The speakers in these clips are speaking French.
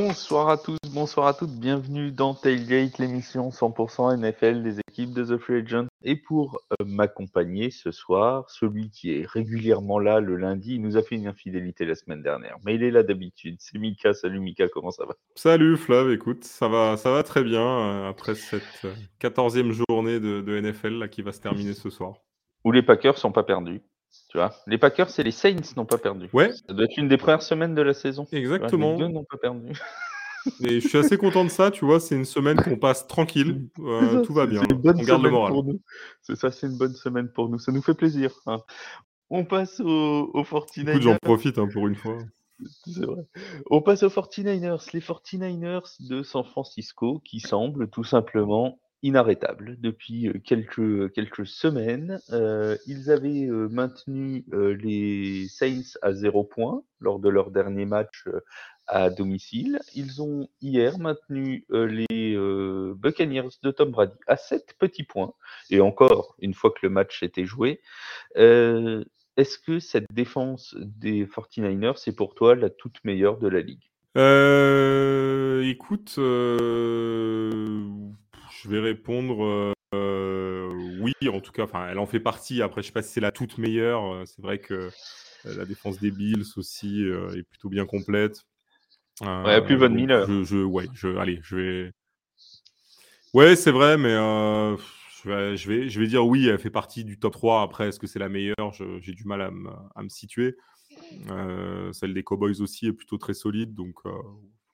Bonsoir à tous, bonsoir à toutes, bienvenue dans Tailgate, l'émission 100% NFL des équipes de The Free Agent. Et pour euh, m'accompagner ce soir, celui qui est régulièrement là le lundi, il nous a fait une infidélité la semaine dernière, mais il est là d'habitude. C'est Mika, salut Mika, comment ça va? Salut Flav, écoute, ça va, ça va très bien euh, après cette euh, quatorzième journée de, de NFL là, qui va se terminer ce soir. Où les Packers sont pas perdus. Tu vois, les Packers et les Saints n'ont pas perdu. Ouais, Ça doit être une des premières semaines de la saison. Exactement. Les deux n'ont pas perdu. Et je suis assez content de ça, tu vois, c'est une semaine qu'on passe tranquille, euh, ça, tout va bien, c'est une bonne on garde le semaine moral. pour nous. C'est ça, c'est une bonne semaine pour nous. Ça nous fait plaisir. hein. On passe aux, Écoute, 49ers. j'en profite hein, pour une fois. C'est vrai. On passe aux 49ers. Les 49ers de San Francisco qui semblent tout simplement inarrêtables depuis quelques, quelques semaines. Ils avaient maintenu les Saints à zéro point lors de leur dernier match à domicile. Ils ont hier maintenu les Buccaneers de Tom Brady à 7 petits points. Et encore, une fois que le match était joué, est-ce que cette défense des 49ers, c'est pour toi la toute meilleure de la ligue? Euh, écoute, je vais répondre euh, oui, en tout cas, enfin, elle en fait partie. Après, je sais pas si c'est la toute meilleure. euh, C'est vrai que euh, la défense des Bills aussi euh, est plutôt bien complète. Ouais, plus Euh, Von Miller. je, je, ouais, je, allez, je vais. Ouais, c'est vrai, mais euh, je, vais, je, vais, je vais dire oui, elle fait partie du top 3. Après, est-ce que c'est la meilleure? J'ai du mal à me, à me situer. Euh, celle des Cowboys aussi est plutôt très solide, donc euh,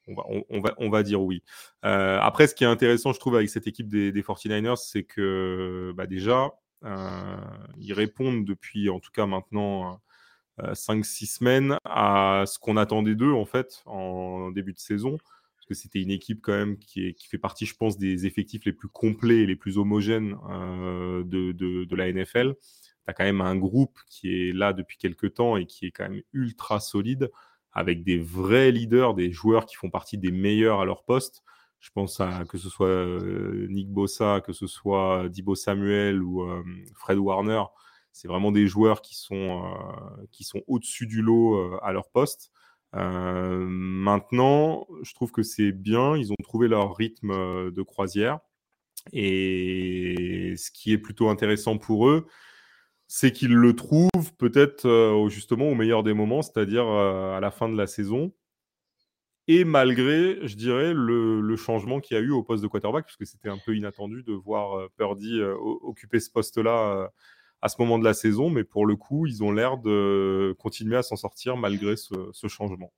on, va, dire oui. Euh, après, ce qui est intéressant, je trouve, avec cette équipe des, des 49ers, c'est que bah, déjà, euh, ils répondent depuis, en tout cas maintenant, euh, 5-6 semaines à ce qu'on attendait d'eux, en fait, en début de saison. Parce que c'était une équipe quand même qui, fait partie, je pense, des effectifs les plus complets et les plus homogènes euh, de, de, de la NFL. Tu as quand même un groupe qui est là depuis quelques temps et qui est quand même ultra solide, avec des vrais leaders, des joueurs qui font partie des meilleurs à leur poste. Je pense à que ce soit euh, Nick Bossa, que ce soit Dibo Samuel ou euh, Fred Warner. C'est vraiment des joueurs qui sont, euh, qui sont au-dessus du lot euh, à leur poste. Euh, maintenant, je trouve que c'est bien. Ils ont trouvé leur rythme euh, de croisière. Et ce qui est plutôt intéressant pour eux, c'est qu'ils le trouvent peut-être euh, justement au meilleur des moments, c'est-à-dire euh, à la fin de la saison. Et malgré, je dirais, le, changement qu'il y a eu au poste de quarterback, parce que c'était un peu inattendu de voir euh, Purdy occuper ce poste-là à ce moment de la saison, mais pour le coup, ils ont l'air de continuer à s'en sortir malgré ce, ce changement.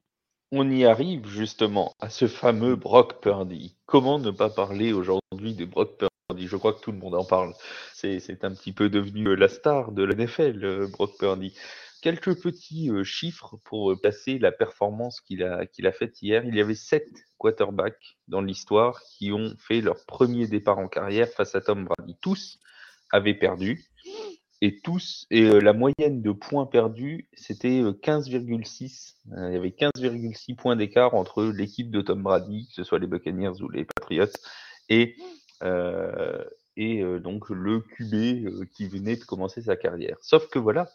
On y arrive justement à ce fameux Brock Purdy. Comment ne pas parler aujourd'hui de Brock Je crois que tout le monde en parle. C'est un petit peu devenu euh, la star de la NFL, euh, Brock Purdy. Quelques petits euh, chiffres pour placer la performance qu'il a, faite hier. Il y avait sept quarterbacks dans l'histoire qui ont fait leur premier départ en carrière face à Tom Brady. Tous avaient perdu et tous et la moyenne de points perdus c'était euh, 15,6 Euh, il y avait 15,6 points d'écart entre l'équipe de Tom Brady que ce soit les Buccaneers ou les Patriots et et euh, donc le QB euh, qui venait de commencer sa carrière sauf que voilà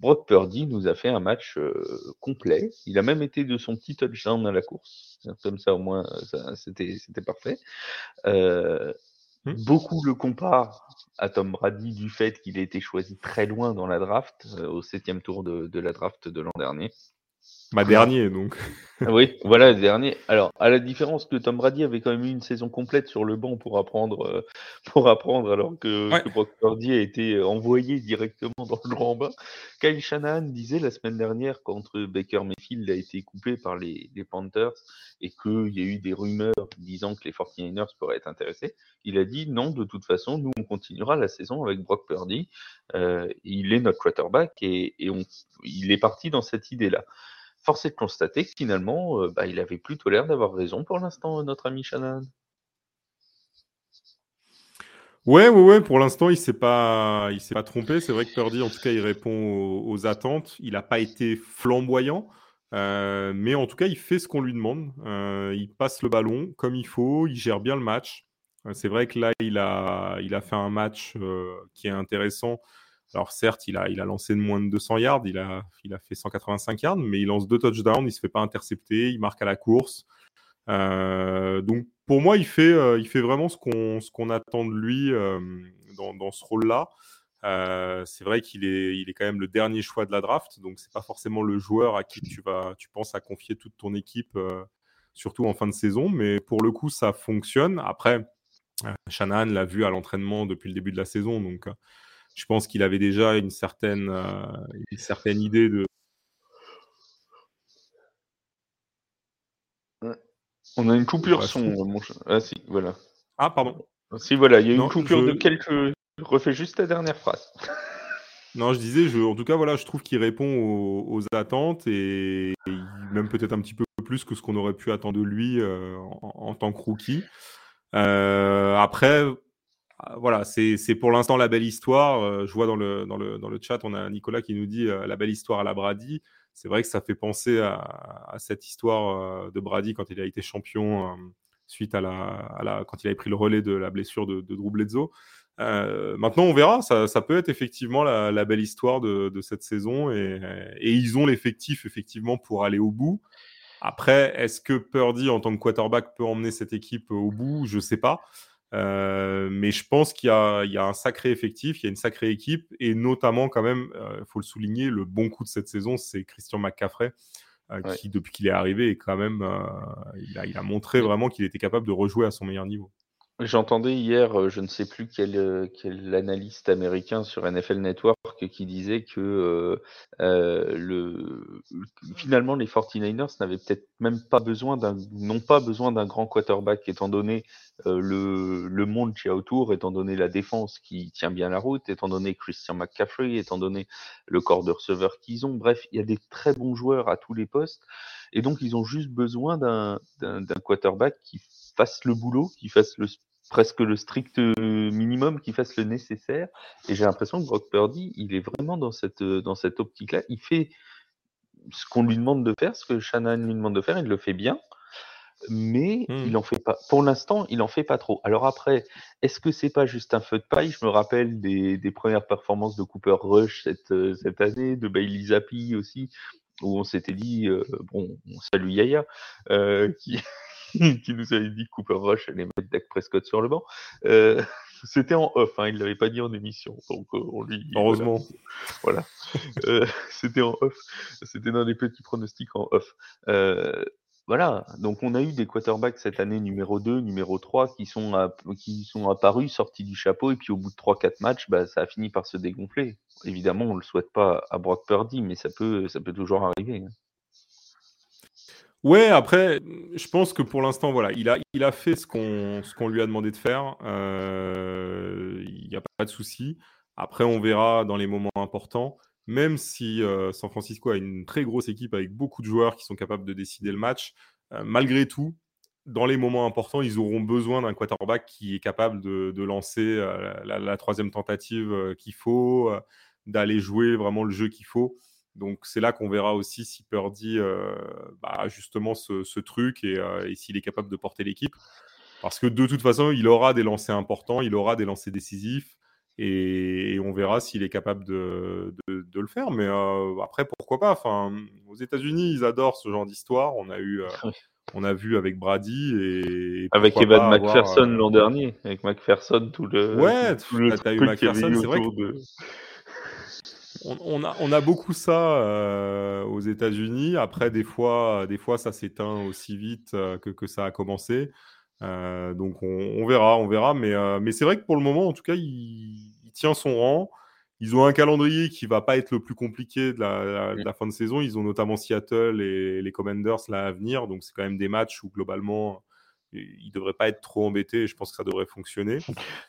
Brock Purdy nous a fait un match euh, complet il a même été de son petit touchdown à la course comme ça au moins euh, c'était c'était parfait euh, Hmm. Beaucoup le comparent à Tom Brady du fait qu'il a été choisi très loin dans la draft, euh, au septième tour de, de la draft de l'an dernier. Ma dernier, donc. Ah oui, voilà le dernier. Alors, à la différence que Tom Brady avait quand même eu une saison complète sur le banc pour apprendre, euh, pour apprendre alors que, Ouais. que Brock Purdy a été envoyé directement dans le grand bain. Kyle Shanahan disait la semaine dernière euh, Baker Mayfield a été coupé par les, les Panthers et qu'il y a eu des rumeurs disant que les 49ers pourraient être intéressés, il a dit non, de toute façon, nous on continuera la saison avec Brock Purdy. Euh, il est notre quarterback et, et on, il est parti dans cette idée-là. Force est de constater que finalement, euh, bah, il avait plutôt l'air d'avoir raison pour l'instant, notre ami Shanahan. Ouais, ouais, ouais. Pour l'instant, il s'est pas, il s'est pas trompé. C'est vrai que Purdy, en tout cas, il répond aux, attentes. Il n'a pas été flamboyant, euh, mais en tout cas, il fait ce qu'on lui demande. Euh, il passe le ballon comme il faut. Il gère bien le match. C'est vrai que là, il a, il a fait un match qui est intéressant. Alors certes, il a, il a lancé de moins de 200 yards. Il a, il a fait 185 yards, mais il lance deux touchdowns. Il se fait pas intercepter. Il marque à la course. donc pour moi, il fait, il fait vraiment ce qu'on attend de lui dans, dans, ce rôle-là. c'est vrai qu'il est, il est quand même le dernier choix de la draft, donc c'est pas forcément le joueur à qui tu vas, tu penses à confier toute ton équipe, surtout en fin de saison. Mais pour le coup, ça fonctionne. Après, Shanahan l'a vu à l'entraînement depuis le début de la saison, donc je pense qu'il avait déjà une certaine, une certaine idée de, On a une coupure son, mon Ah si, voilà. Ah, pardon. Si, voilà, il y a une coupure de quelques... Refais juste ta dernière phrase. Non, je disais, je, en tout cas, voilà, je trouve qu'il répond aux, attentes et, même peut-être un petit peu plus que ce qu'on aurait pu attendre de lui euh, en, tant que rookie. Euh, après, voilà, c'est pour l'instant la belle histoire. Euh, je vois dans le, dans, le, dans le chat, on a Nicolas qui nous dit la belle histoire à la Brady c'est vrai que ça fait penser à, cette histoire euh, de Brady quand il a été champion euh, suite à la, quand il avait pris le relais de la blessure de, de Drew Bledsoe. Euh, maintenant, on verra. Ça, peut être effectivement la, belle histoire de, cette saison et, ils ont l'effectif effectivement pour aller au bout. Après, est-ce que Purdy en tant que quarterback peut emmener cette équipe au bout? Je ne sais pas. Euh, mais je pense qu'il y, a un sacré effectif, il y a une sacrée équipe, et notamment quand même, il euh, faut le souligner, le bon coup de cette saison, c'est Christian McCaffrey, euh, qui depuis qu'il est arrivé, est quand même, il a montré vraiment qu'il était capable de rejouer à son meilleur niveau. J'entendais hier, euh, je ne sais plus quel, euh, quel analyste américain sur NFL Network qui disait que euh, le, finalement les 49ers n'avaient peut-être même pas besoin d'un, n'ont pas besoin d'un grand quarterback étant donné le, le monde qui y a autour, étant donné la défense qui tient bien la route, étant donné Christian McCaffrey, étant donné le corps de receveur qu'ils ont. Bref, il y a des très bons joueurs à tous les postes et donc ils ont juste besoin d'un, d'un, d'un quarterback qui fasse le boulot, qui fasse le presque le strict minimum, qui fasse le nécessaire. Et j'ai l'impression que Brock Purdy, il est vraiment dans cette, dans cette optique-là. Il fait ce qu'on lui demande de faire, ce que Shannon lui demande de faire, il le fait bien. Mais mmh. il en fait pas. Pour l'instant, il en fait pas trop. Alors après, est-ce que c'est pas juste un feu de paille? Je me rappelle des, des, premières performances de Cooper Rush cette, cette année, de Bailey Zappi aussi, où on s'était dit, bon, on salue Yaya, euh, qui, qui nous avait dit que Cooper Rush allait mettre Dak Prescott sur le banc. Euh, c'était en off, hein, il ne l'avait pas dit en émission. Donc euh, on lui. Heureusement. Voilà. euh, c'était en off. C'était dans des petits pronostics en off. Voilà, donc on a eu des quarterbacks cette année numéro 2, numéro 3 qui sont, qui sont apparus, sortis du chapeau, et puis au bout de 3-4 matchs, bah, ça a fini par se dégonfler. Évidemment, on ne le souhaite pas à Brock Purdy, mais ça peut, ça peut toujours arriver. Hein. Ouais, après, je pense que pour l'instant, voilà, il a, il a fait ce qu'on ce qu'on lui a demandé de faire. Euh, il n'y a pas de souci. Après, on verra dans les moments importants. Même si euh, San Francisco a une très grosse équipe avec beaucoup de joueurs qui sont capables de décider le match, euh, malgré tout, dans les moments importants, ils auront besoin d'un quarterback qui est capable de, lancer la, la, troisième tentative qu'il faut, d'aller jouer vraiment le jeu qu'il faut. Donc c'est là qu'on verra aussi si Purdy euh, bah, justement ce, truc euh, et, s'il est capable de porter l'équipe. Parce que de toute façon, il aura des lancers importants, il aura des lancers décisifs et, on verra s'il est capable de, le faire. Mais euh, après, pourquoi pas? Enfin, Aux États-Unis, ils adorent ce genre d'histoire. On a eu. on a vu avec Brady et avec Evan McPherson l'an dernier, avec McPherson tout le ouais, tout le eu McPherson, c'est vrai que on, a, beaucoup ça euh, aux États-Unis. Après, des fois, des fois, ça s'éteint aussi vite euh, que, ça a commencé. Euh, donc, on, verra, on verra. Mais, mais c'est vrai que pour le moment, en tout cas, il, tient son rang. Ils ont un calendrier qui va pas être le plus compliqué de la, fin de saison. Ils ont notamment Seattle et les Commanders là à venir. Donc, c'est quand même des matchs où globalement, il devrait pas être trop embêté je pense que ça devrait fonctionner.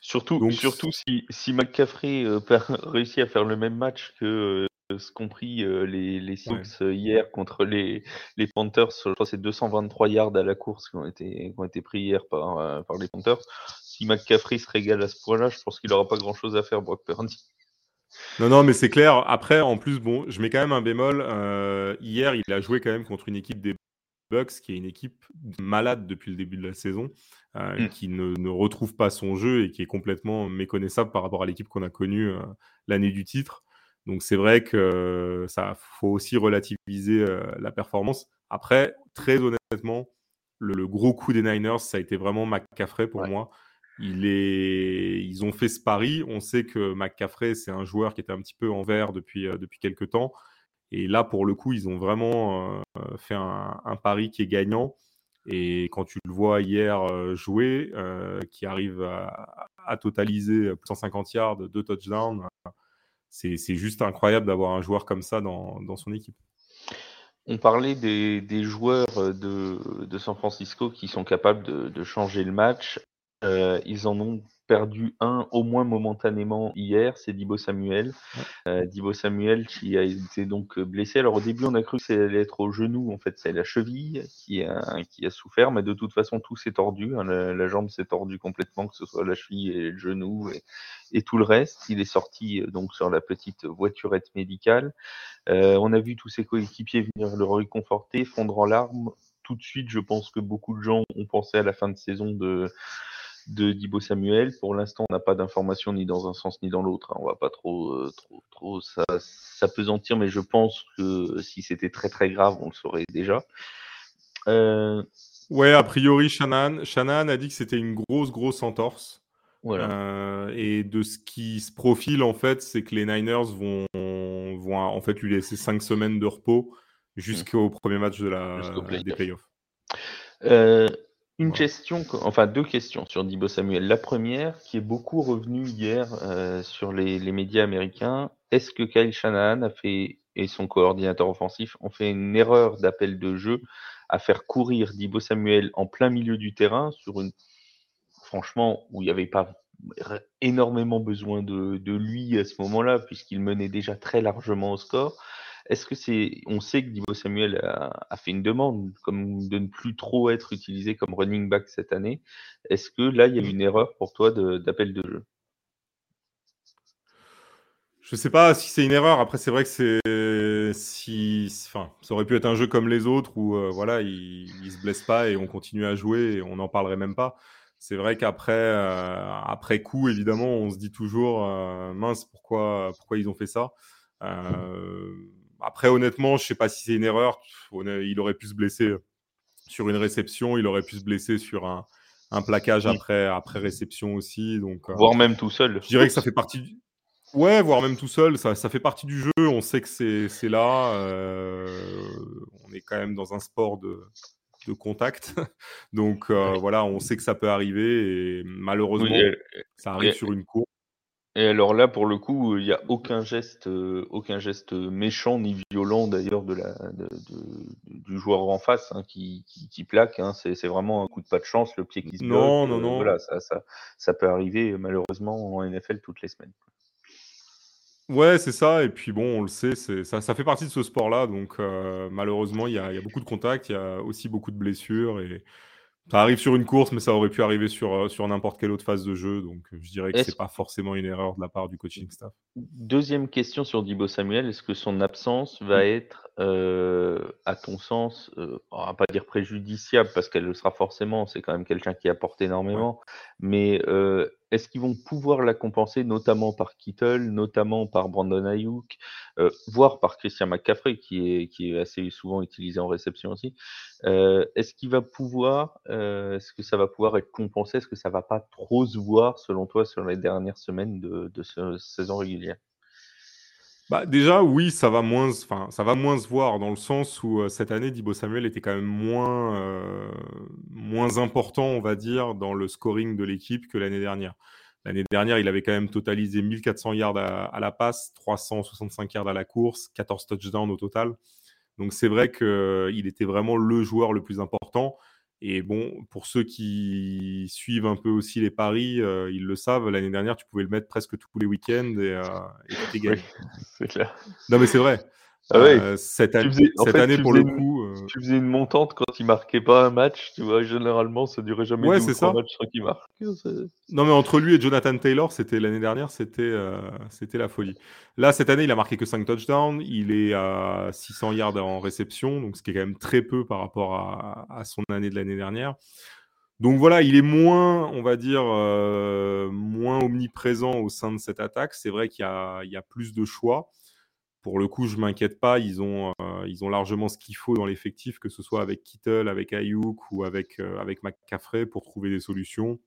Surtout, surtout si, si McCaffrey euh, réussit à faire le même match que euh, ce qu'ont pris euh, les, les hier contre les, les Panthers. Je crois c'est 223 yards à la course qui ont été, qui ont été pris hier par, par les Panthers. Si McCaffrey se régale à ce point-là, je pense qu'il n'aura pas grand-chose à faire, Brock Purdy. Non, non, mais c'est clair. Après, en plus, bon, je mets quand même un bémol. hier, il a joué quand même contre une équipe des Bucks, qui est une équipe malade depuis le début de la saison, euh, mmh. qui ne, retrouve pas son jeu et qui est complètement méconnaissable par rapport à l'équipe qu'on a connue euh, l'année du titre. Donc c'est vrai que ça faut aussi relativiser euh, la performance. Après, très honnêtement, le, gros coup des Niners, ça a été vraiment McCaffrey pour moi. Il est... Ils ont fait ce pari. On sait que McCaffrey, c'est un joueur qui était un petit peu en vert depuis, depuis quelques temps. Et là, pour le coup, ils ont vraiment euh, fait un, pari qui est gagnant. Et quand tu le vois hier euh, jouer, qui arrive à, totaliser plus 150 yards, deux touchdowns, c'est juste incroyable d'avoir un joueur comme ça dans, son équipe. On parlait des, joueurs de, San Francisco qui sont capables de, changer le match. Euh, ils en ont perdu un au moins momentanément hier, c'est Dibo Samuel. Euh, Dibo Samuel qui a été donc blessé. Alors au début on a cru que allait être au genou, en fait c'est la cheville qui a, qui a souffert, mais de toute façon tout s'est tordu, hein. la, jambe s'est tordue complètement, que ce soit la cheville et le genou et, et tout le reste. Il est sorti euh, donc sur la petite voiturette médicale. Euh, on a vu tous ses coéquipiers venir le réconforter, fondre en larmes. Tout de suite, je pense que beaucoup de gens ont pensé à la fin de saison de de Dibo Samuel. Pour l'instant, on n'a pas d'informations ni dans un sens ni dans l'autre. Hein. On va pas trop, euh, trop, trop s'apesantir, mais je pense que si c'était très très grave, on le saurait déjà. Euh... Ouais, a priori, Shannon, Shannon a dit que c'était une grosse, grosse entorse. Voilà. Euh, et de ce qui se profile, en fait, c'est que les Niners vont, vont en fait lui laisser cinq semaines de repos jusqu'au premier match de la, des playoffs. Euh, une question, enfin deux questions sur Dibo Samuel. La première, qui est beaucoup revenue hier euh, sur les, médias américains, est-ce que Kyle Shanahan a fait et son coordinateur offensif ont fait une erreur d'appel de jeu à faire courir Dibo Samuel en plein milieu du terrain sur une, franchement, où il n'y avait pas énormément besoin de, de lui à ce moment-là, puisqu'il menait déjà très largement au score. Est-ce que c'est, on sait que Divo Samuel a, fait une demande comme de ne plus trop être utilisé comme running back cette année. Est-ce que là, il y a une erreur pour toi d'appel de, jeu? Je ne sais pas si c'est une erreur. Après, c'est vrai que c'est si, enfin, ça aurait pu être un jeu comme les autres où euh, voilà, il, ne se blesse pas et on continue à jouer et on n'en parlerait même pas. C'est vrai qu'après, euh, après coup, évidemment, on se dit toujours euh, mince, pourquoi, pourquoi ils ont fait ça? Après, honnêtement, je ne sais pas si c'est une erreur. Il aurait pu se blesser sur une réception, il aurait pu se blesser sur un, un plaquage après, après réception aussi. Donc, euh, voire même tout seul. Je dirais que ça fait partie. Du... Ouais, voire même tout seul, ça, ça fait partie du jeu. On sait que c'est là. Euh, on est quand même dans un sport de, de contact. Donc euh, voilà, on sait que ça peut arriver et malheureusement, ça arrive sur une course. Et alors là, pour le coup, il n'y a aucun geste, euh, aucun geste méchant ni violent d'ailleurs de la, de, du joueur en face hein, qui, qui, plaque. Hein. C'est, vraiment un coup de pas de chance, le pied qui se bloque. Non, non, euh, non. Voilà, ça, ça, ça, peut arriver malheureusement en NFL toutes les semaines. Ouais, c'est ça. Et puis bon, on le sait, ça, ça fait partie de ce sport-là. Donc euh, malheureusement, il y a, y a, beaucoup de contacts, il y a aussi beaucoup de blessures et ça arrive sur une course, mais ça aurait pu arriver sur, euh, sur n'importe quelle autre phase de jeu. Donc, euh, je dirais que ce n'est pas forcément une erreur de la part du coaching staff. Deuxième question sur Dibo Samuel. Est-ce que son absence va être, euh, à ton sens, on va pas dire préjudiciable parce qu'elle le sera forcément, c'est quand même quelqu'un qui apporte énormément, mais est-ce qu'ils vont pouvoir la compenser, notamment par Kittle, notamment par Brandon Ayuk, euh, voire par Christian McCaffrey, qui est, qui est assez souvent utilisé en réception aussi euh, Est-ce qu'il va pouvoir, euh, est-ce que ça va pouvoir être compensé? Est-ce que ça va pas trop se voir, selon toi, sur les dernières semaines de, saison régulière? Bah, déjà, oui, ça va moins, enfin, ça va moins se voir dans le sens où cette année, Dibo Samuel était quand même moins, moins important, on va dire, dans le scoring de l'équipe que l'année dernière. L'année dernière, il avait quand même totalisé 1400 yards à, la passe, 365 yards à la course, 14 touchdowns au total. Donc c'est vrai qu'il était vraiment le joueur le plus important. Et bon, pour ceux qui suivent un peu aussi les paris, euh, ils le savent, l'année dernière, tu pouvais le mettre presque tous les week-ends et, euh, et c'est clair. Non, mais c'est vrai. Ah euh, cette, année, pour le coup. Euh, tu faisais une montante quand il marquait pas un match, tu vois. Généralement, ça durait jamais ouais, deux ou matchs sans qu'il marque. Non, mais entre lui et Jonathan Taylor, c'était l'année dernière, c'était euh, c'était la folie. Là, cette année, il a marqué que 5 touchdowns. Il est à 600 yards en réception, donc ce qui est quand même très peu par rapport à, à son année de l'année dernière. Donc voilà, il est moins, on va dire, moins omniprésent au sein de cette attaque. C'est vrai qu'il y, y, a plus de choix pour le coup, je m'inquiète pas. Ils ont, ils ont largement ce qu'il faut dans l'effectif, que ce soit avec Kittle, avec Ayuk ou avec, avec McCaffrey pour trouver des solutions.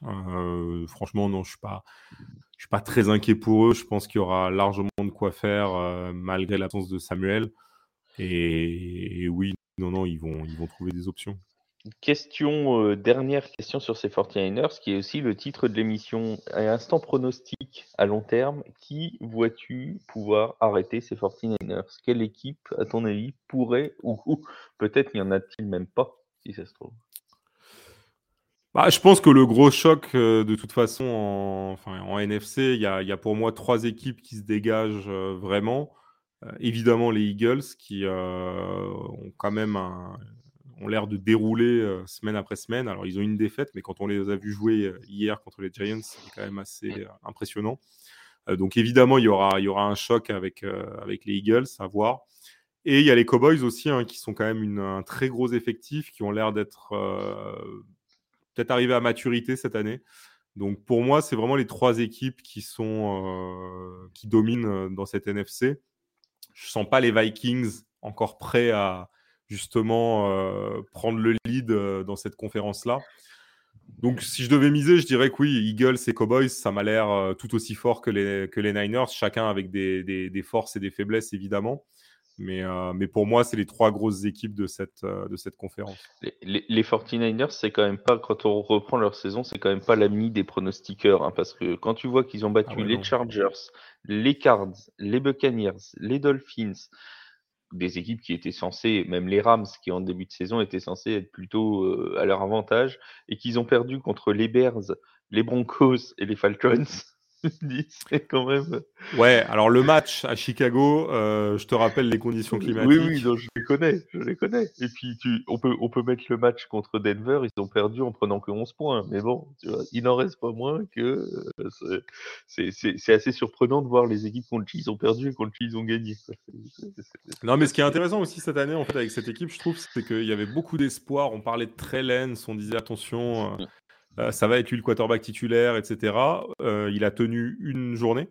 franchement, non, je suis pas, suis pas très inquiet pour eux. Je pense qu'il y aura largement de quoi faire malgré l'absence de Samuel. Et, oui, non, non, ils vont trouver des options. Question, dernière question sur ces 49ers, qui est aussi le titre de l'émission. À instant pronostic à long terme, qui vois-tu pouvoir arrêter ces 49ers Quelle équipe, à ton avis, pourrait, ou, peut-être n'y en a-t-il même pas, si ça se trouve? Bah, je pense que le gros choc, de toute façon, en, NFC, il y a, y a, pour moi trois équipes qui se dégagent vraiment. évidemment, les Eagles qui ont quand même un, ont l'air de dérouler euh, semaine après semaine. Alors, ils ont une défaite, mais quand on les a vus jouer euh, hier contre les Giants, c'est quand même assez euh, impressionnant. donc, évidemment, il y aura, il y aura un choc avec, avec les Eagles, à voir. Et il y a les Cowboys aussi, hein, qui sont quand même un très gros effectif, qui ont l'air d'être peut-être arrivés à maturité cette année. Donc pour moi, c'est vraiment les trois équipes qui sont qui dominent dans cette NFC. Je sens pas les Vikings encore prêts à, justement euh, prendre le lead euh, dans cette conférence-là. Donc, si je devais miser, je dirais que oui, Eagles et Cowboys, ça m'a l'air euh, tout aussi fort que les, que les Niners, chacun avec des, des, forces et des faiblesses, évidemment. Mais, mais pour moi, c'est les trois grosses équipes de cette, de cette conférence. Les, les, 49ers, c'est quand même pas, quand on reprend leur saison, c'est quand même pas l'ami des pronostiqueurs. Hein, parce que quand tu vois qu'ils ont battu ah les Chargers, les Cards, les Buccaneers, les Dolphins, des équipes qui étaient censées, même les Rams, qui en début de saison étaient censées être plutôt euh, à leur avantage, et qu'ils ont perdu contre les Bears, les Broncos et les Falcons. c'est quand même. Ouais, alors le match à Chicago, euh, je te rappelle les conditions climatiques. Oui, oui, je les connais, je les connais. Et puis, tu, on, peut, on peut mettre le match contre Denver, ils ont perdu en prenant que 11 points. Mais bon, tu vois, il n'en reste pas moins que euh, c'est assez surprenant de voir les équipes contre qui ils ont perdu et contre qui ils ont gagné. non, mais ce qui est intéressant aussi cette année, en fait, avec cette équipe, je trouve, c'est qu'il y avait beaucoup d'espoir. On parlait de Trellens, on disait attention. Euh, ça va être lui le quarterback titulaire, etc. Euh, il a tenu une journée.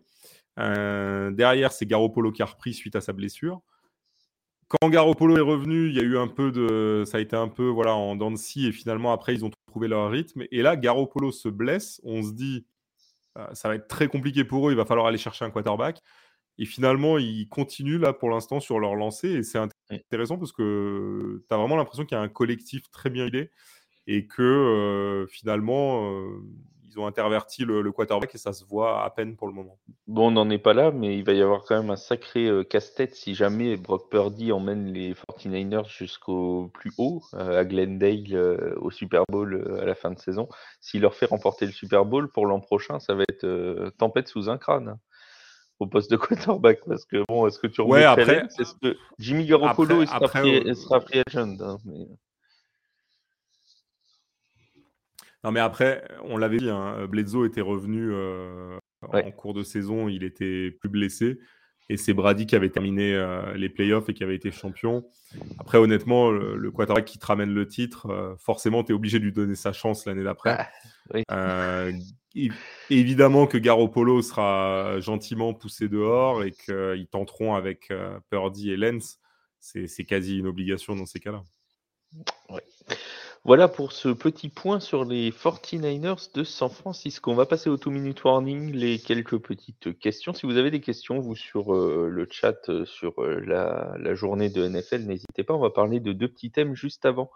Euh, derrière, c'est Garoppolo qui a repris suite à sa blessure. Quand Garoppolo est revenu, il y a eu un peu de, ça a été un peu voilà en dents de scie et finalement après ils ont trouvé leur rythme. Et là, Garoppolo se blesse. On se dit, ça va être très compliqué pour eux. Il va falloir aller chercher un quarterback. Et finalement, ils continuent là pour l'instant sur leur lancée. Et c'est intéressant parce que tu as vraiment l'impression qu'il y a un collectif très bien huilé et que finalement, ils ont interverti le, quarterback et ça se voit à peine pour le moment. Bon, on n'en est pas là, mais il va y avoir quand même un sacré casse-tête si jamais Brock Purdy emmène les 49ers jusqu'au plus haut, à Glendale, au Super Bowl à la fin de saison. S'il leur fait remporter le Super Bowl pour l'an prochain, ça va être tempête sous un crâne hein, au poste de quarterback parce que bon, est-ce que tu ouais, après, est-ce que Jimmy Garoppolo il sera, free, agent hein, mais... Non, mais après, on l'avait dit, hein, Bledsoe était revenu euh, en cours de saison, il était plus blessé. Et c'est Brady qui avait terminé euh, les playoffs et qui avait été champion. Après, honnêtement, le, quarterback qui te ramène le titre, euh, forcément, tu es obligé de lui donner sa chance l'année d'après. Ah, évidemment que Garoppolo sera gentiment poussé dehors et qu'ils tenteront avec Purdy et Lens. C'est quasi une obligation dans ces cas-là. Voilà pour ce petit point sur les 49ers de San Francisco. On va passer au 2-minute warning, les quelques petites questions. Si vous avez des questions, vous, sur euh, le chat, euh, sur euh, la, journée de NFL, n'hésitez pas. On va parler de deux petits thèmes juste avant.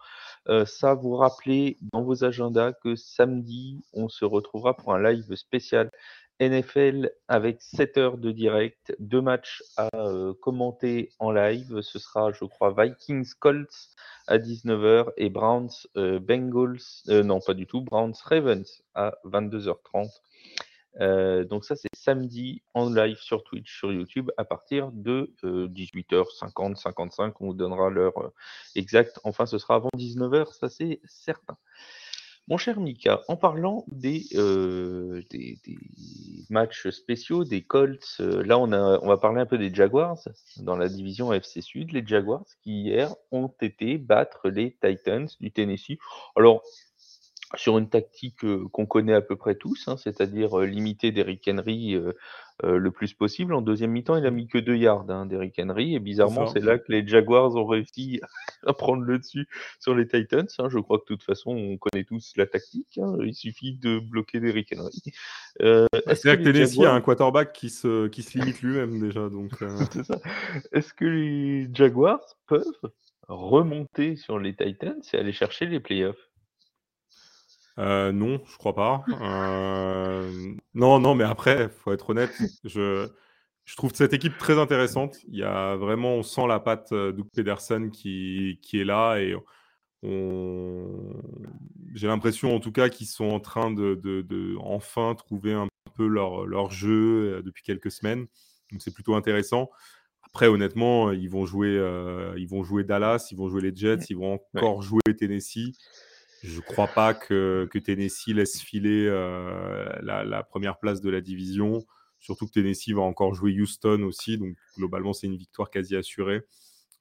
ça, vous rappelez dans vos agendas que samedi, on se retrouvera pour un live spécial NFL avec 7 heures de direct, deux matchs à commenter en live. Ce sera, je crois, Vikings Colts à 19h et Browns euh, Bengals, euh, non pas du tout, Browns Ravens à 22h30. Euh, donc ça c'est samedi en live sur Twitch, sur YouTube à partir de 18h50, 55. On vous donnera l'heure exacte. Enfin ce sera avant 19h, ça c'est certain. Mon cher Mika, en parlant des, euh, matchs spéciaux, des Colts, euh, là on, on va parler un peu des Jaguars dans la division FC Sud. Les Jaguars qui hier ont été battre les Titans du Tennessee. Alors, sur une tactique, qu'on connaît à peu près tous, hein, c'est-à-dire, limiter Derrick Henry, le plus possible. En deuxième mi-temps, il a mis que 2 yards, hein, Derrick Henry et bizarrement, c'est là que les Jaguars ont réussi à prendre le dessus sur les Titans, hein. Je crois que de toute façon, on connaît tous la tactique, il suffit de bloquer Derrick Henry. Euh, c'est-à-dire que, Tennessee a un quarterback qui se qui se limite lui-même déjà donc C'est. Est-ce que les Jaguars peuvent remonter sur les Titans et aller chercher les playoffs? Euh, non, je crois pas. Euh, non, non, mais après, faut être honnête, je, je trouve cette équipe très intéressante. Il y a vraiment, on sent la patte euh, Doug Pedersen qui, qui est là et on... j'ai l'impression en tout cas qu'ils sont en train de, de, enfin trouver un peu leur, leur jeu depuis quelques semaines. Donc c'est plutôt intéressant. Après, honnêtement, ils vont jouer, ils vont jouer Dallas, ils vont jouer les Jets, ils vont encore jouer Tennessee. Je ne crois pas que, Tennessee laisse filer euh, la, première place de la division. Surtout que Tennessee va encore jouer Houston aussi. Donc, globalement, c'est une victoire quasi assurée.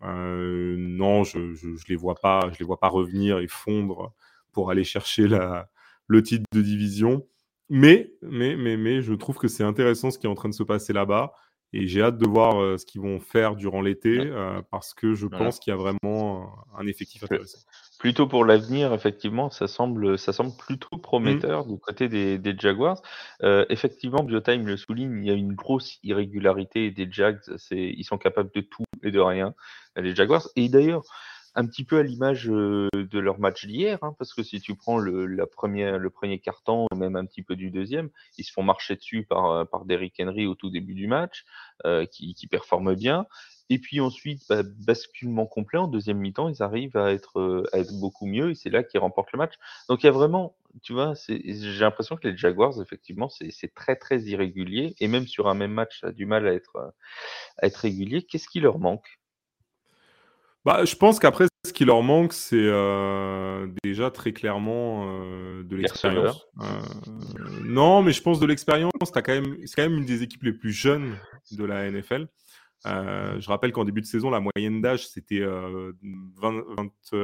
Euh, non, je ne les, vois pas, je les vois pas revenir et fondre pour aller chercher la, le titre de division. Mais, mais, mais, mais, je trouve que c'est intéressant ce qui est en train de se passer là-bas. Et j'ai hâte de voir euh, ce qu'ils vont faire durant l'été euh, parce que je pense qu'il y a vraiment un effectif intéressant. Plutôt pour l'avenir, effectivement, ça semble, ça semble plutôt mmh. prometteur du côté des, des Jaguars. Euh, effectivement, Biotime le souligne, il y a une grosse irrégularité des Jags. Ils sont capables de tout et de rien, les Jaguars. Et d'ailleurs, un petit peu à l'image de leur match d'hier, hein, parce que si tu prends le, la première, le premier carton, même un petit peu du deuxième, ils se font marcher dessus par, par Derrick Henry au tout début du match, euh, qui, qui performe bien. Et puis ensuite, bah, basculement complet en deuxième mi-temps, ils arrivent à être, à être beaucoup mieux et c'est là qu'ils remportent le match. Donc il y a vraiment, tu vois, j'ai l'impression que les Jaguars, effectivement, c'est très très irrégulier et même sur un même match, ça a du mal à être, à être régulier. Qu'est-ce qui leur manque? Bah, je pense qu'après, ce qui leur manque, c'est euh, déjà très clairement euh, de l'expérience. Euh, non, mais je pense de l'expérience. C'est quand même une des équipes les plus jeunes de la NFL. Je rappelle qu'en début de saison, la moyenne d'âge, c'était un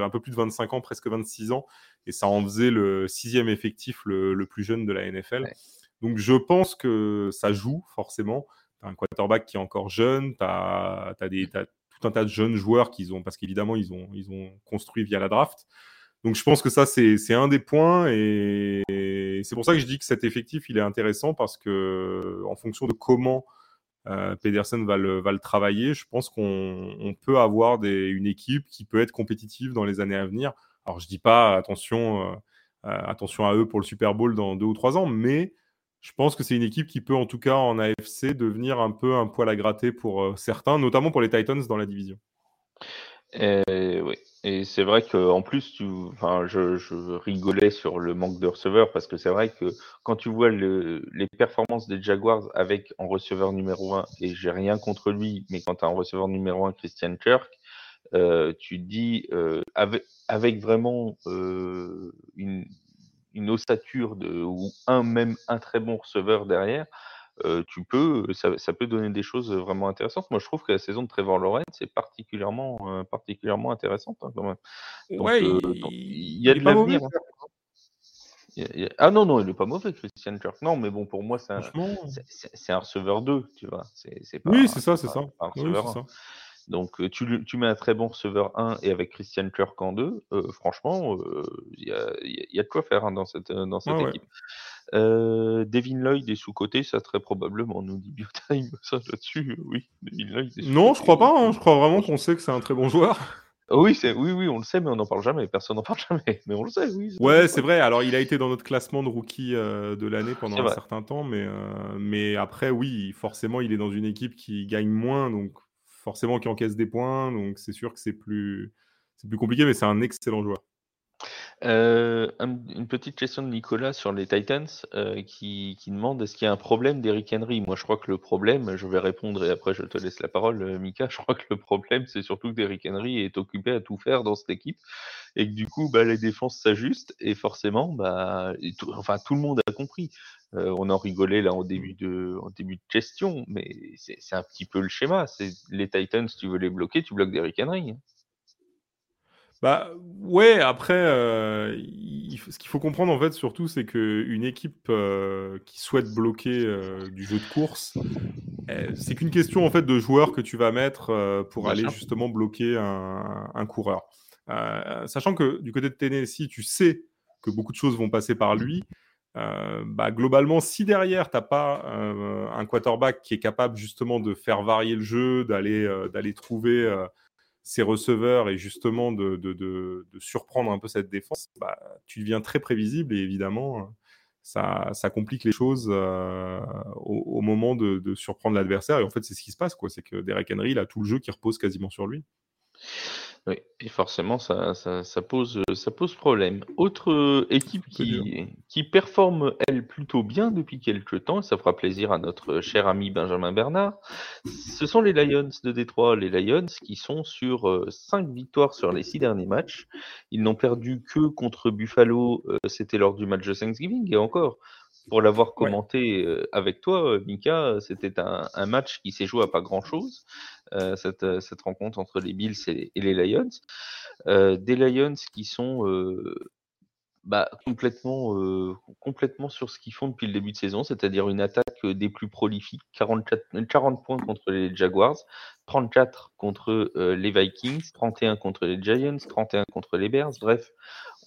peu plus de 25 ans, presque 26 ans, et ça en faisait le sixième effectif le, plus jeune de la NFL. Donc je pense que ça joue forcément. Tu as un quarterback qui est encore jeune, tu as, tout un tas de jeunes joueurs qu'ils ont, parce qu'évidemment, ils ont, ils ont construit via la draft. Donc je pense que ça, c'est un des points. Et, c'est pour ça que je dis que cet effectif, il est intéressant parce que en fonction de comment euh, Pedersen va le, va le travailler, je pense qu'on peut avoir une équipe qui peut être compétitive dans les années à venir. Alors je dis pas attention, euh, euh, attention à eux pour le Super Bowl dans deux ou trois ans, mais je pense que c'est une équipe qui peut, en tout cas en AFC, devenir un peu un poil à gratter pour certains, notamment pour les Titans dans la division. Oui, et c'est vrai qu'en plus, tu, enfin, je, rigolais sur le manque de receveurs parce que c'est vrai que quand tu vois les performances des Jaguars avec en receveur numéro 1, et j'ai rien contre lui, mais quand tu as en receveur numéro 1 Christian Kirk, euh, tu dis euh, avec, vraiment une, une ossature ou un même un très bon receveur derrière, euh, tu peux, ça, ça, peut donner des choses vraiment intéressantes. Moi, je trouve que la saison de Trevor Lawrence est particulièrement, euh, particulièrement intéressante hein, quand même. Donc, ouais, euh, il, y a de l'avenir. Hein. Ah non, non, il n'est pas mauvais, Christian Kirk. Non, mais bon, pour moi, c'est un, un, receveur 2, tu vois. C'est, pas, oui, c'est ça, c'est ça. Oui, ça. Donc, tu, tu, mets un très bon receveur 1 et avec Christian Kirk en 2, euh, franchement, il y, a, y, a, de quoi faire hein, dans cette, dans cette équipe. Euh, Devin Lloyd est sous-côté, ça très probablement, nous dit Biotime, ça là-dessus, oui. Devin Lloyd non, je crois pas, hein, je crois vraiment qu'on sait que c'est un très bon joueur. Oui, oui, oui, on le sait, mais on n'en parle jamais. Personne n'en parle jamais, mais on le sait, oui. Ouais, c'est vrai. Alors, il a été dans notre classement de rookie de l'année pendant un certain temps, mais, mais après, oui, forcément, il est dans une équipe qui gagne moins, donc forcément qui encaisse des points, donc c'est sûr que c'est plus, c'est plus compliqué, mais c'est un excellent joueur. Euh, une petite question de Nicolas sur les Titans euh, qui, qui, demande est-ce qu'il y a un problème d'Eric Henry? Moi, je crois que le problème, je vais répondre et après je te laisse la parole, euh, Mika. Je crois que le problème, c'est surtout que Derrick Henry est occupé à tout faire dans cette équipe et que du coup, bah, les défenses s'ajustent et forcément, bah, tout, enfin, tout le monde a compris. on en rigolait là en début de, en début de question, mais c'est un petit peu le schéma. Les Titans, tu veux les bloquer, tu bloques Derrick Henry. Hein. Bah ouais, après, euh, ce qu'il faut comprendre en fait surtout, c'est qu'une équipe euh, qui souhaite bloquer euh, du jeu de course, c'est qu'une question en fait de joueurs que tu vas mettre pour aller justement bloquer un, coureur. sachant que du côté de Tennessee, tu sais que beaucoup de choses vont passer par lui. bah, globalement, si derrière, tu n'as pas un quarterback qui est capable justement de faire varier le jeu, d'aller d'aller trouver ses receveurs et justement de, de, surprendre un peu cette défense, bah, tu deviens très prévisible et évidemment, ça, ça complique les choses euh, au, moment de, surprendre l'adversaire. Et en fait, c'est ce qui se passe, quoi. C'est que Derek Henry, il a tout le jeu qui repose quasiment sur lui. Oui, et forcément, ça, ça, pose, ça pose problème. Autre euh, équipe qui, qui performe, elle, plutôt bien depuis quelques temps, et ça fera plaisir à notre cher ami Benjamin Bernard, ce sont les Lions de Détroit. Les Lions qui sont sur 5 euh, victoires sur les 6 derniers matchs. Ils n'ont perdu que contre Buffalo, euh, c'était lors du match de Thanksgiving, et encore, pour l'avoir commenté avec toi, Mika, c'était un, match qui s'est joué à pas grand-chose, cette, cette, rencontre entre les Bills et, les Lions. des Lions qui sont bah, complètement, complètement sur ce qu'ils font depuis le début de saison, c'est-à-dire une attaque des plus prolifiques, 44, 40 points contre les Jaguars, 34 contre les Vikings, 31 contre les Giants, 31 contre les Bears. Bref,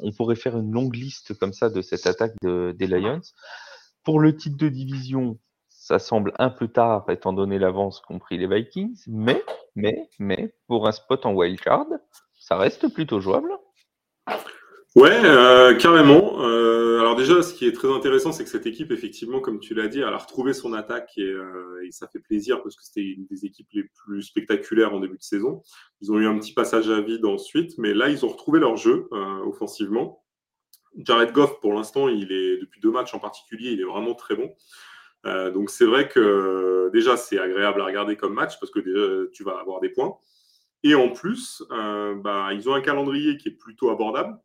on pourrait faire une longue liste comme ça de cette attaque des Lions. Pour le titre de division, ça semble un peu tard étant donné l'avance qu'ont pris les Vikings, mais, mais, mais, pour un spot en wildcard, ça reste plutôt jouable. Ouais, euh, carrément. Euh, alors déjà, ce qui est très intéressant, c'est que cette équipe, effectivement, comme tu l'as dit, elle a retrouvé son attaque et, euh, et ça fait plaisir parce que c'était une des équipes les plus spectaculaires en début de saison. Ils ont eu un petit passage à vide ensuite, mais là, ils ont retrouvé leur jeu offensivement. Jared Goff, pour l'instant, il est depuis deux matchs en particulier, il est vraiment très bon. Euh, donc c'est vrai que déjà c'est agréable à regarder comme match parce que déjà tu vas avoir des points. Et en plus, euh, bah, ils ont un calendrier qui est plutôt abordable.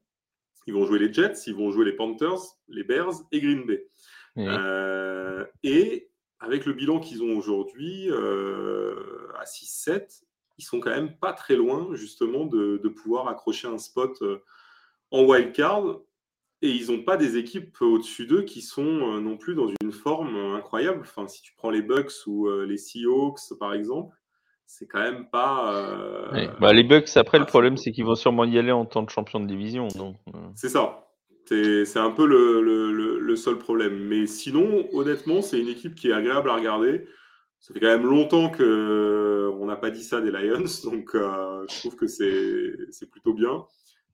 Ils vont jouer les Jets, ils vont jouer les Panthers, les Bears et Green Bay. Euh, et avec le bilan qu'ils ont aujourd'hui à 6-7, ils sont quand même pas très loin justement de, de pouvoir accrocher un spot en wild card et ils n'ont pas des équipes au-dessus d'eux qui sont euh, non plus dans une forme euh, incroyable. Enfin, si tu prends les Bucks ou euh, les Seahawks, par exemple, c'est quand même pas. Bah, les Bucks, après, le problème, c'est qu'ils vont sûrement y aller en tant que champion de division. Donc, C'est ça. C'est un peu le, le, le, seul problème. Mais sinon, honnêtement, c'est une équipe qui est agréable à regarder. Ça fait quand même longtemps qu'on n'a pas dit ça des Lions, donc je trouve que c'est plutôt bien.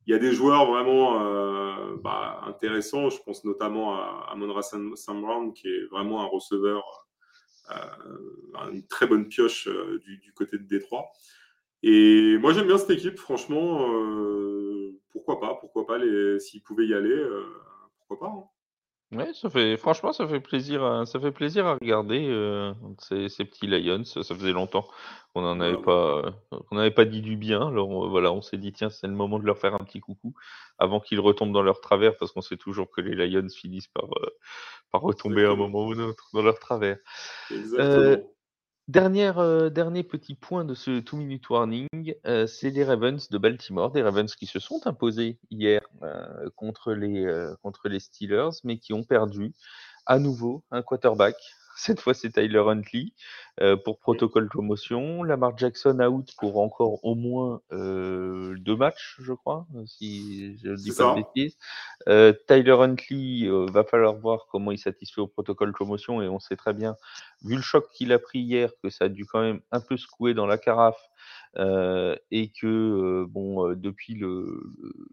Il y a des joueurs vraiment euh, bah, intéressants. Je pense notamment à, à Sam, qui est vraiment un receveur, euh, une très bonne pioche euh, du, côté de Détroit. Et moi, j'aime bien cette équipe, franchement. pourquoi pas Pourquoi pas S'ils pouvaient y aller, pourquoi pas hein. Ouais, ça fait franchement, ça fait plaisir à ça fait plaisir à regarder, euh, ces ces petits Lions. Ça faisait longtemps qu'on n'en avait pas, qu'on n'avait pas dit du bien. Alors, voilà, on s'est dit: «Tiens, c'est le moment de leur faire un petit coucou avant qu'ils retombent dans leur travers», parce qu'on sait toujours que les Lions finissent par, euh, par retomber à un moment ou un autre dans leur travers. Exactement. Dernière, euh, dernier petit point de ce two minute warning, euh, c'est les Ravens de Baltimore, des Ravens qui se sont imposés hier euh, contre, les, contre les Steelers, mais qui ont perdu à nouveau un quarterback cette fois, c'est Tyler Huntley euh, pour protocole promotion. Lamar Jackson out pour encore au moins euh, deux matchs, je crois, si je ne dis pas de bêtises. Euh, Tyler Huntley, va falloir voir comment il satisfait au protocole promotion et on sait très bien, vu le choc qu'il a pris hier, que ça a dû quand même un peu secouer dans la carafe euh, et que bon, depuis le,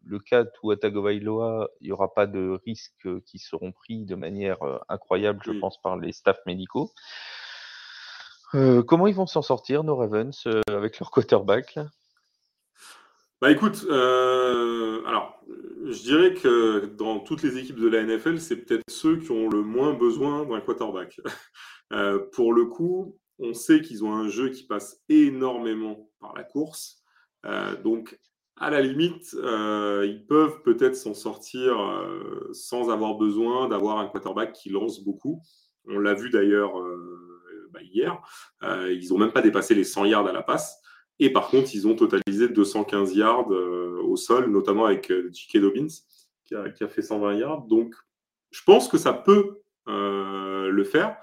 le cas Tua Tagovailoa, il n'y aura pas de risques qui seront pris de manière incroyable, je pense, par les staffs médicaux. comment ils vont s'en sortir, nos Ravens, avec leur quarterback Bah écoute, alors je dirais que dans toutes les équipes de la NFL, c'est peut-être ceux qui ont le moins besoin d'un quarterback. pour le coup, on sait qu'ils ont un jeu qui passe énormément par la course. Euh, donc, à la limite, euh, ils peuvent peut-être s'en sortir euh, sans avoir besoin d'avoir un quarterback qui lance beaucoup. On l'a vu d'ailleurs bah, hier. ils n'ont même pas dépassé les 100 yards à la passe. Et par contre, ils ont totalisé 215 yards au sol, notamment avec J.K. Dobbins, qui a, qui a, fait 120 yards. Donc, je pense que ça peut le faire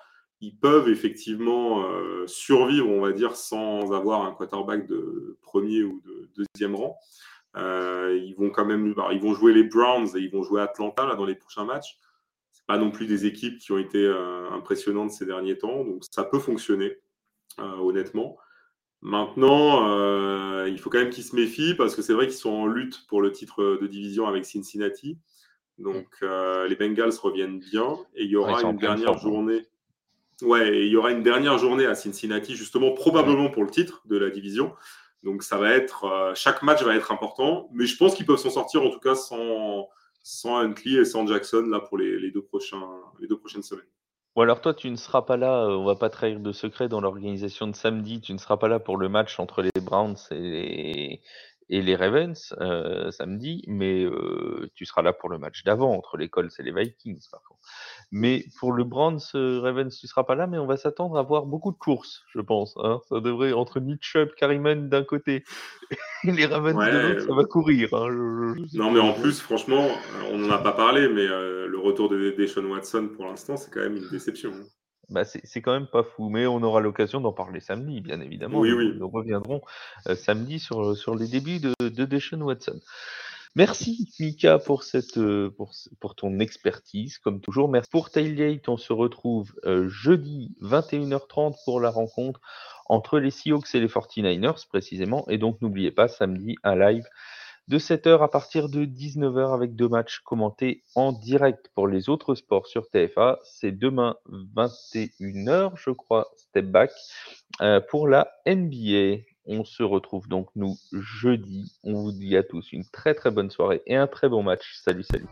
ils peuvent effectivement euh, survivre, on va dire, sans avoir un quarterback de premier ou de deuxième rang. Euh, ils vont quand même, ils vont jouer les Browns et ils vont jouer Atlanta là, dans les prochains matchs. C'est pas non plus des équipes qui ont été euh, impressionnantes ces derniers temps, donc ça peut fonctionner, honnêtement. Maintenant, il faut quand même qu'ils se méfient parce que c'est vrai qu'ils sont en lutte pour le titre de division avec Cincinnati. Donc les Bengals reviennent bien et il y aura une dernière hein. journée. Ouais, il y aura une dernière journée à Cincinnati, justement, probablement pour le titre de la division. Donc, ça va être. Euh, chaque match va être important, mais je pense qu'ils peuvent s'en sortir, en tout cas, sans, sans Huntley et sans Jackson, là, pour les, deux, prochains, les deux prochaines semaines. Ou alors, toi, tu ne seras pas là, euh, on va pas trahir de secret dans l'organisation de samedi, tu ne seras pas là pour le match entre les Browns et et les Ravens euh, samedi, mais euh, tu seras là pour le match d'avant entre les Colts et les Vikings par contre. Mais pour le Browns euh, Ravens, tu seras pas là, mais on va s'attendre à voir beaucoup de courses, je pense. Hein. Ça devrait entre Nick Chubb, Carryman d'un côté et les Ravens de l'autre, ça va courir. Hein. non, mais en plus, franchement, on n'en a pas parlé, mais le retour de Deshaun Watson pour l'instant, c'est quand même une déception. Bah, c'est quand même pas fou, mais on aura l'occasion d'en parler samedi, bien évidemment. Oui, nous, oui. nous reviendrons euh, samedi sur, sur les débuts de, de Deshaun Watson. Merci Mika pour, cette, euh, pour, pour ton expertise, comme toujours. Merci pour Tailgate. On se retrouve euh, jeudi 21h30 pour la rencontre entre les Seahawks et les 49ers précisément. Et donc n'oubliez pas, samedi, un live de 7h à partir de 19h avec deux matchs commentés en direct pour les autres sports sur TFA. C'est demain 21h, je crois, step back, euh, pour la NBA. On se retrouve donc nous jeudi. On vous dit à tous une très très bonne soirée et un très bon match. Salut, salut.